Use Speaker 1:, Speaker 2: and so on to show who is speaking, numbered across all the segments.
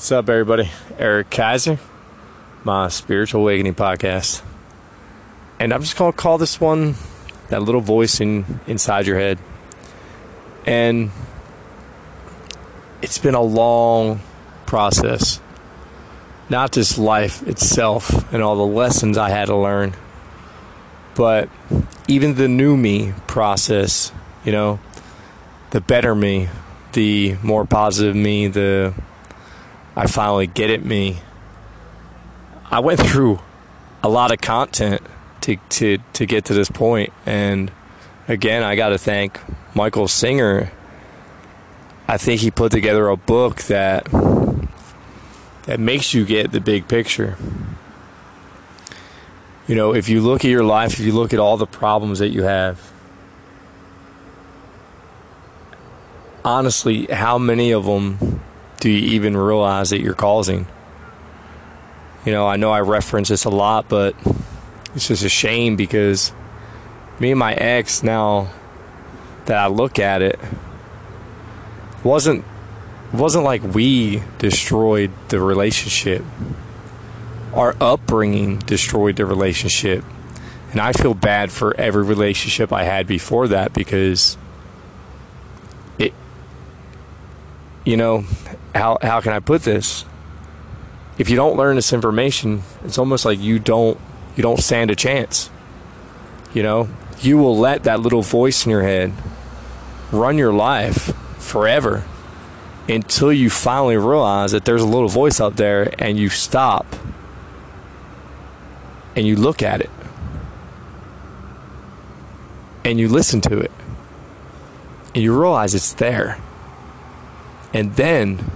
Speaker 1: What's up, everybody? Eric Kaiser, my spiritual awakening podcast, and I'm just gonna call this one that little voice in inside your head. And it's been a long process, not just life itself and all the lessons I had to learn, but even the new me process. You know, the better me, the more positive me, the I finally get it me. I went through a lot of content to to to get to this point and again I got to thank Michael Singer. I think he put together a book that that makes you get the big picture. You know, if you look at your life, if you look at all the problems that you have, honestly, how many of them do you even realize that you're causing? You know, I know I reference this a lot, but it's just a shame because me and my ex now that I look at it wasn't wasn't like we destroyed the relationship. Our upbringing destroyed the relationship. And I feel bad for every relationship I had before that because it you know, how how can I put this? If you don't learn this information, it's almost like you don't you don't stand a chance. You know, you will let that little voice in your head run your life forever until you finally realize that there's a little voice out there and you stop and you look at it and you listen to it and you realize it's there. And then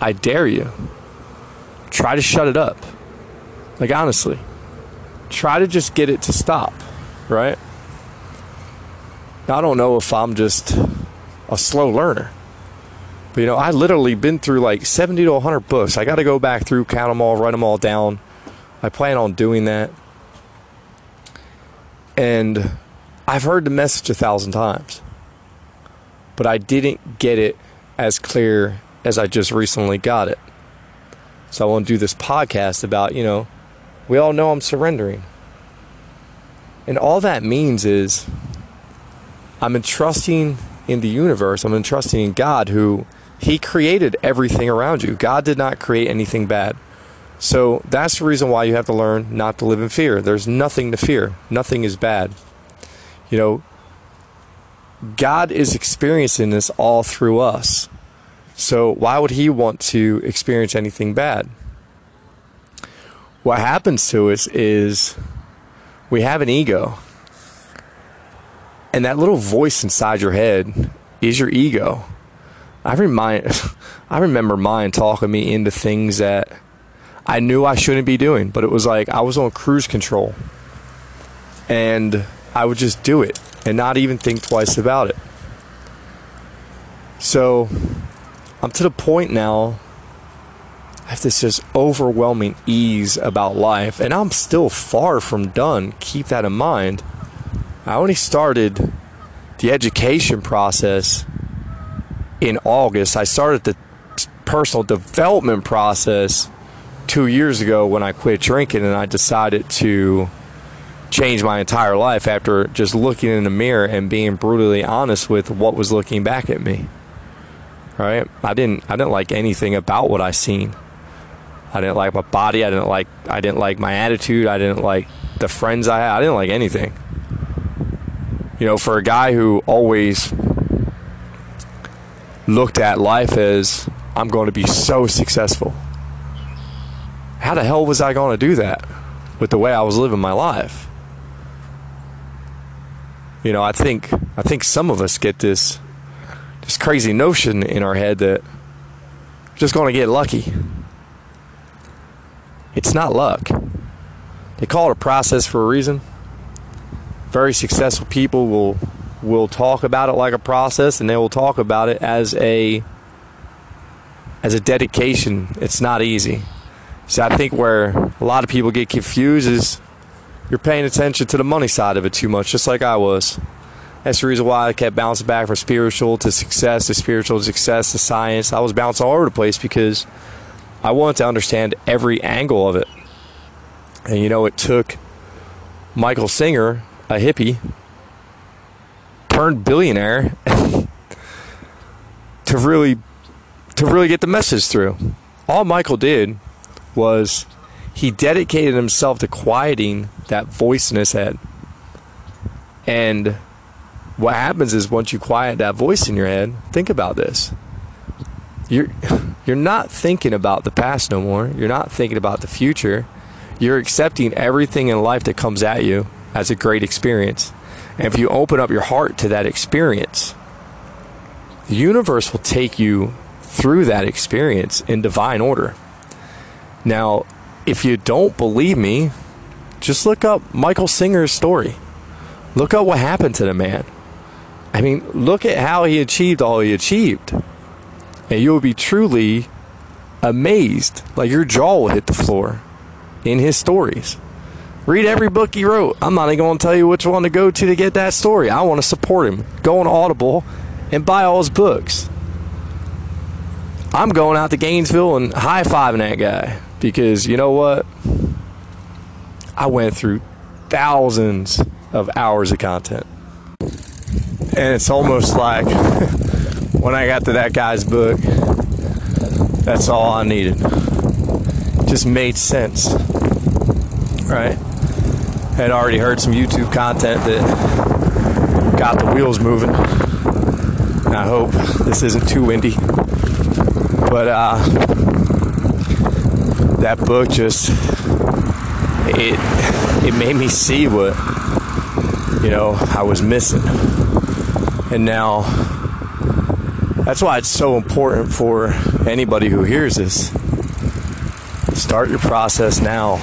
Speaker 1: I dare you, try to shut it up. Like, honestly, try to just get it to stop, right? I don't know if I'm just a slow learner. But, you know, I literally been through like 70 to 100 books. I got to go back through, count them all, write them all down. I plan on doing that. And I've heard the message a thousand times. But I didn't get it as clear as I just recently got it. So I want to do this podcast about, you know, we all know I'm surrendering. And all that means is I'm entrusting in the universe, I'm entrusting in God who He created everything around you. God did not create anything bad. So that's the reason why you have to learn not to live in fear. There's nothing to fear, nothing is bad. You know, God is experiencing this all through us. So why would he want to experience anything bad? What happens to us is we have an ego. And that little voice inside your head is your ego. I remind I remember mine talking me into things that I knew I shouldn't be doing, but it was like I was on cruise control. And I would just do it and not even think twice about it. So I'm to the point now. I have this just overwhelming ease about life, and I'm still far from done. Keep that in mind. I only started the education process in August. I started the personal development process two years ago when I quit drinking and I decided to change my entire life after just looking in the mirror and being brutally honest with what was looking back at me right? I didn't I didn't like anything about what I seen. I didn't like my body. I didn't like I didn't like my attitude. I didn't like the friends I had. I didn't like anything. You know, for a guy who always looked at life as I'm going to be so successful. How the hell was I going to do that with the way I was living my life? You know, I think I think some of us get this this crazy notion in our head that we're just going to get lucky. It's not luck. They call it a process for a reason. Very successful people will will talk about it like a process and they will talk about it as a as a dedication. It's not easy. So I think where a lot of people get confused is you're paying attention to the money side of it too much, just like I was. That's the reason why I kept bouncing back from spiritual to success to spiritual to success to science. I was bouncing all over the place because I wanted to understand every angle of it. And you know, it took Michael Singer, a hippie, turned billionaire, to really to really get the message through. All Michael did was he dedicated himself to quieting that voice in his head. And what happens is once you quiet that voice in your head, think about this. You're you're not thinking about the past no more. You're not thinking about the future. You're accepting everything in life that comes at you as a great experience. And if you open up your heart to that experience, the universe will take you through that experience in divine order. Now, if you don't believe me, just look up Michael Singer's story. Look up what happened to the man. I mean, look at how he achieved all he achieved. And you'll be truly amazed. Like your jaw will hit the floor in his stories. Read every book he wrote. I'm not even going to tell you which one to go to to get that story. I want to support him. Go on Audible and buy all his books. I'm going out to Gainesville and high fiving that guy because you know what? I went through thousands of hours of content. And it's almost like when I got to that guy's book, that's all I needed. just made sense. Right? I had already heard some YouTube content that got the wheels moving. And I hope this isn't too windy. But uh, that book just it it made me see what you know I was missing. And now that's why it's so important for anybody who hears this. Start your process now.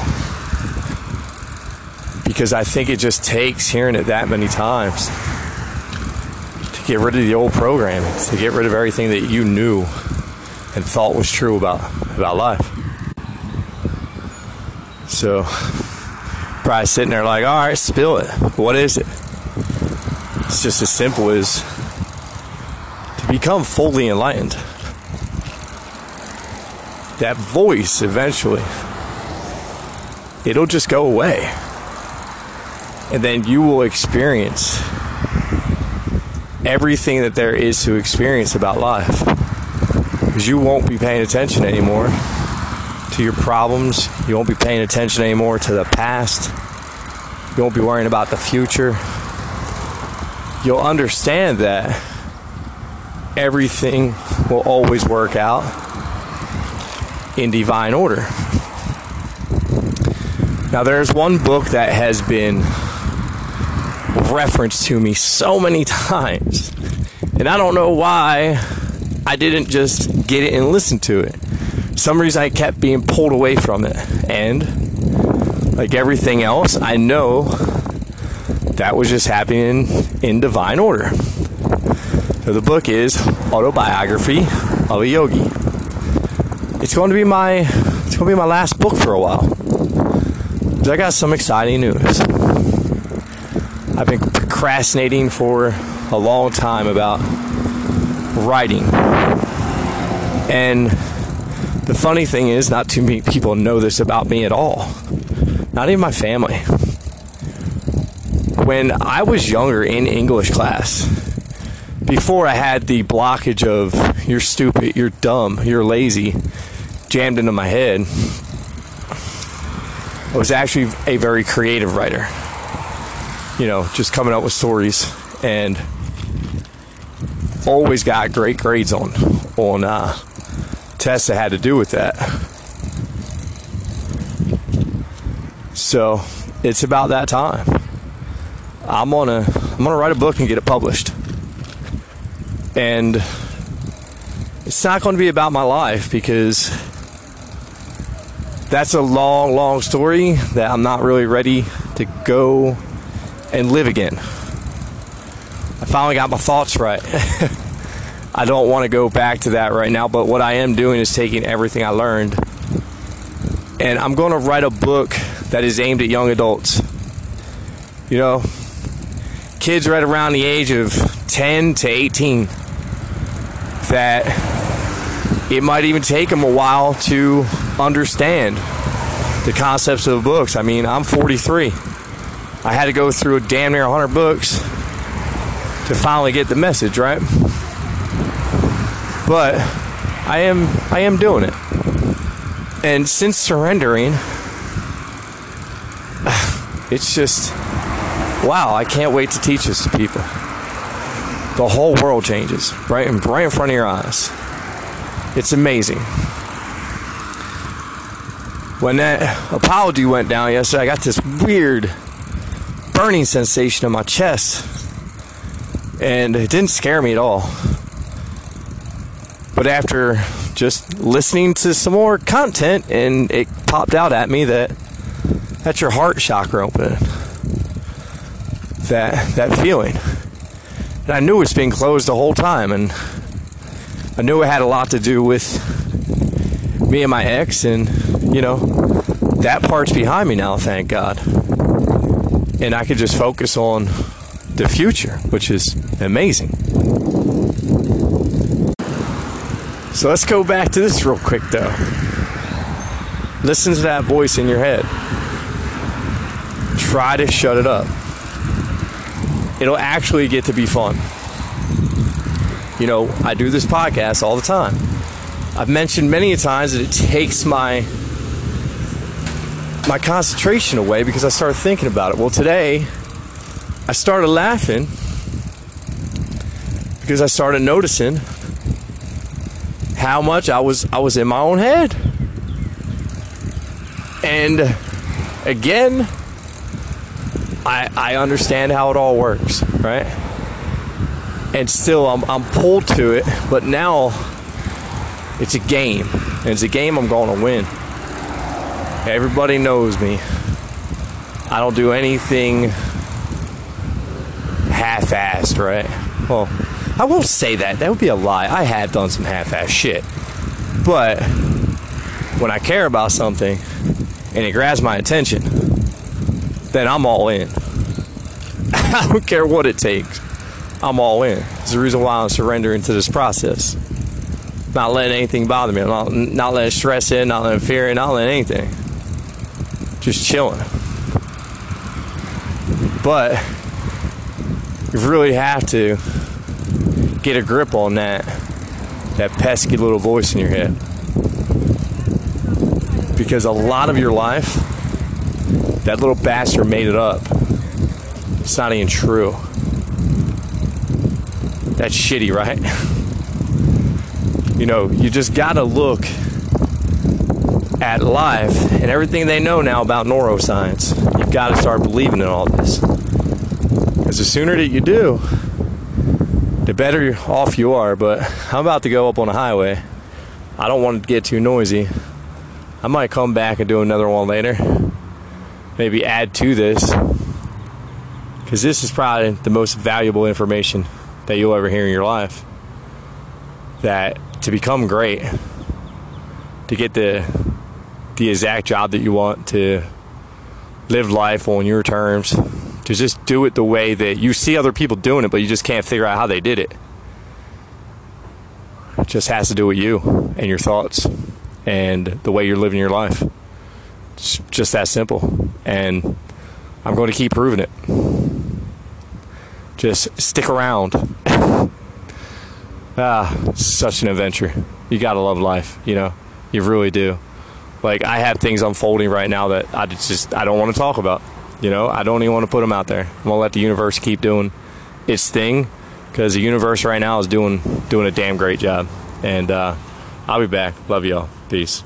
Speaker 1: Because I think it just takes hearing it that many times to get rid of the old programming, to get rid of everything that you knew and thought was true about about life. So probably sitting there like, all right, spill it. What is it? It's just as simple as to become fully enlightened. That voice eventually, it'll just go away. And then you will experience everything that there is to experience about life. Because you won't be paying attention anymore to your problems. You won't be paying attention anymore to the past. You won't be worrying about the future you'll understand that everything will always work out in divine order. Now, there's one book that has been referenced to me so many times, and I don't know why I didn't just get it and listen to it. Some reason I kept being pulled away from it, and like everything else, I know that was just happening in divine order. So the book is Autobiography of a Yogi. It's going to be my it's going to be my last book for a while. I got some exciting news. I've been procrastinating for a long time about writing. And the funny thing is, not too many people know this about me at all. Not even my family when I was younger in English class, before I had the blockage of you're stupid, you're dumb, you're lazy jammed into my head, I was actually a very creative writer. You know, just coming up with stories and always got great grades on on uh, tests that had to do with that. So it's about that time. I'm gonna I'm gonna write a book and get it published. And it's not to be about my life because that's a long, long story that I'm not really ready to go and live again. I finally got my thoughts right. I don't want to go back to that right now, but what I am doing is taking everything I learned and I'm going to write a book that is aimed at young adults. You know, kids right around the age of 10 to 18 that it might even take them a while to understand the concepts of books. I mean, I'm 43. I had to go through a damn near 100 books to finally get the message, right? But I am I am doing it. And since surrendering, it's just wow, I can't wait to teach this to people. The whole world changes right in, right in front of your eyes. It's amazing. When that apology went down yesterday, I got this weird burning sensation in my chest. And it didn't scare me at all. But after just listening to some more content, and it popped out at me that that's your heart chakra opening. That that feeling. And I knew it's closed the whole time, and I knew it had a lot to do with me and my ex, and you know, that part's behind me now, thank God. And I could just focus on the future, which is amazing. So let's go back to this real quick, though. Listen to that voice in your head. Try to shut it up it'll actually get to be fun. You know, I do this podcast all the time. I've mentioned many a times that it takes my my concentration away because I start thinking about it. Well, today I started laughing because I started noticing how much I was I was in my own head. And again, I, I understand how it all works, right? And still, I'm, I'm pulled to it, but now it's a game. And it's a game I'm going to win. Everybody knows me. I don't do anything half assed, right? Well, I won't say that. That would be a lie. I have done some half ass shit. But when I care about something and it grabs my attention, then I'm all in. I don't care what it takes. I'm all in. It's the reason why I'm surrendering to this process. Not letting anything bother me. Not, not letting stress in, not letting fear in, not letting anything. Just chilling. But you really have to get a grip on that that pesky little voice in your head. Because a lot of your life that little bastard made it up. It's not even true. That's shitty, right? you know, you just gotta look at life and everything they know now about neuroscience. You've got to start believing in all this. Because the sooner that you do, the better off you are. But I'm about to go up on a highway. I don't want to get too noisy. I might come back and do another one later maybe add to this because this is probably the most valuable information that you'll ever hear in your life. That to become great, to get the the exact job that you want, to live life on your terms, to just do it the way that you see other people doing it, but you just can't figure out how they did it. It just has to do with you and your thoughts and the way you're living your life. It's just that simple. And I'm going to keep proving it. Just stick around. ah, such an adventure. You got to love life, you know? You really do. Like, I have things unfolding right now that I just, I don't want to talk about. You know, I don't even want to put them out there. I'm to let the universe keep doing its thing because the universe right now is doing doing a damn great job. And uh, I'll be back. Love y'all. Peace.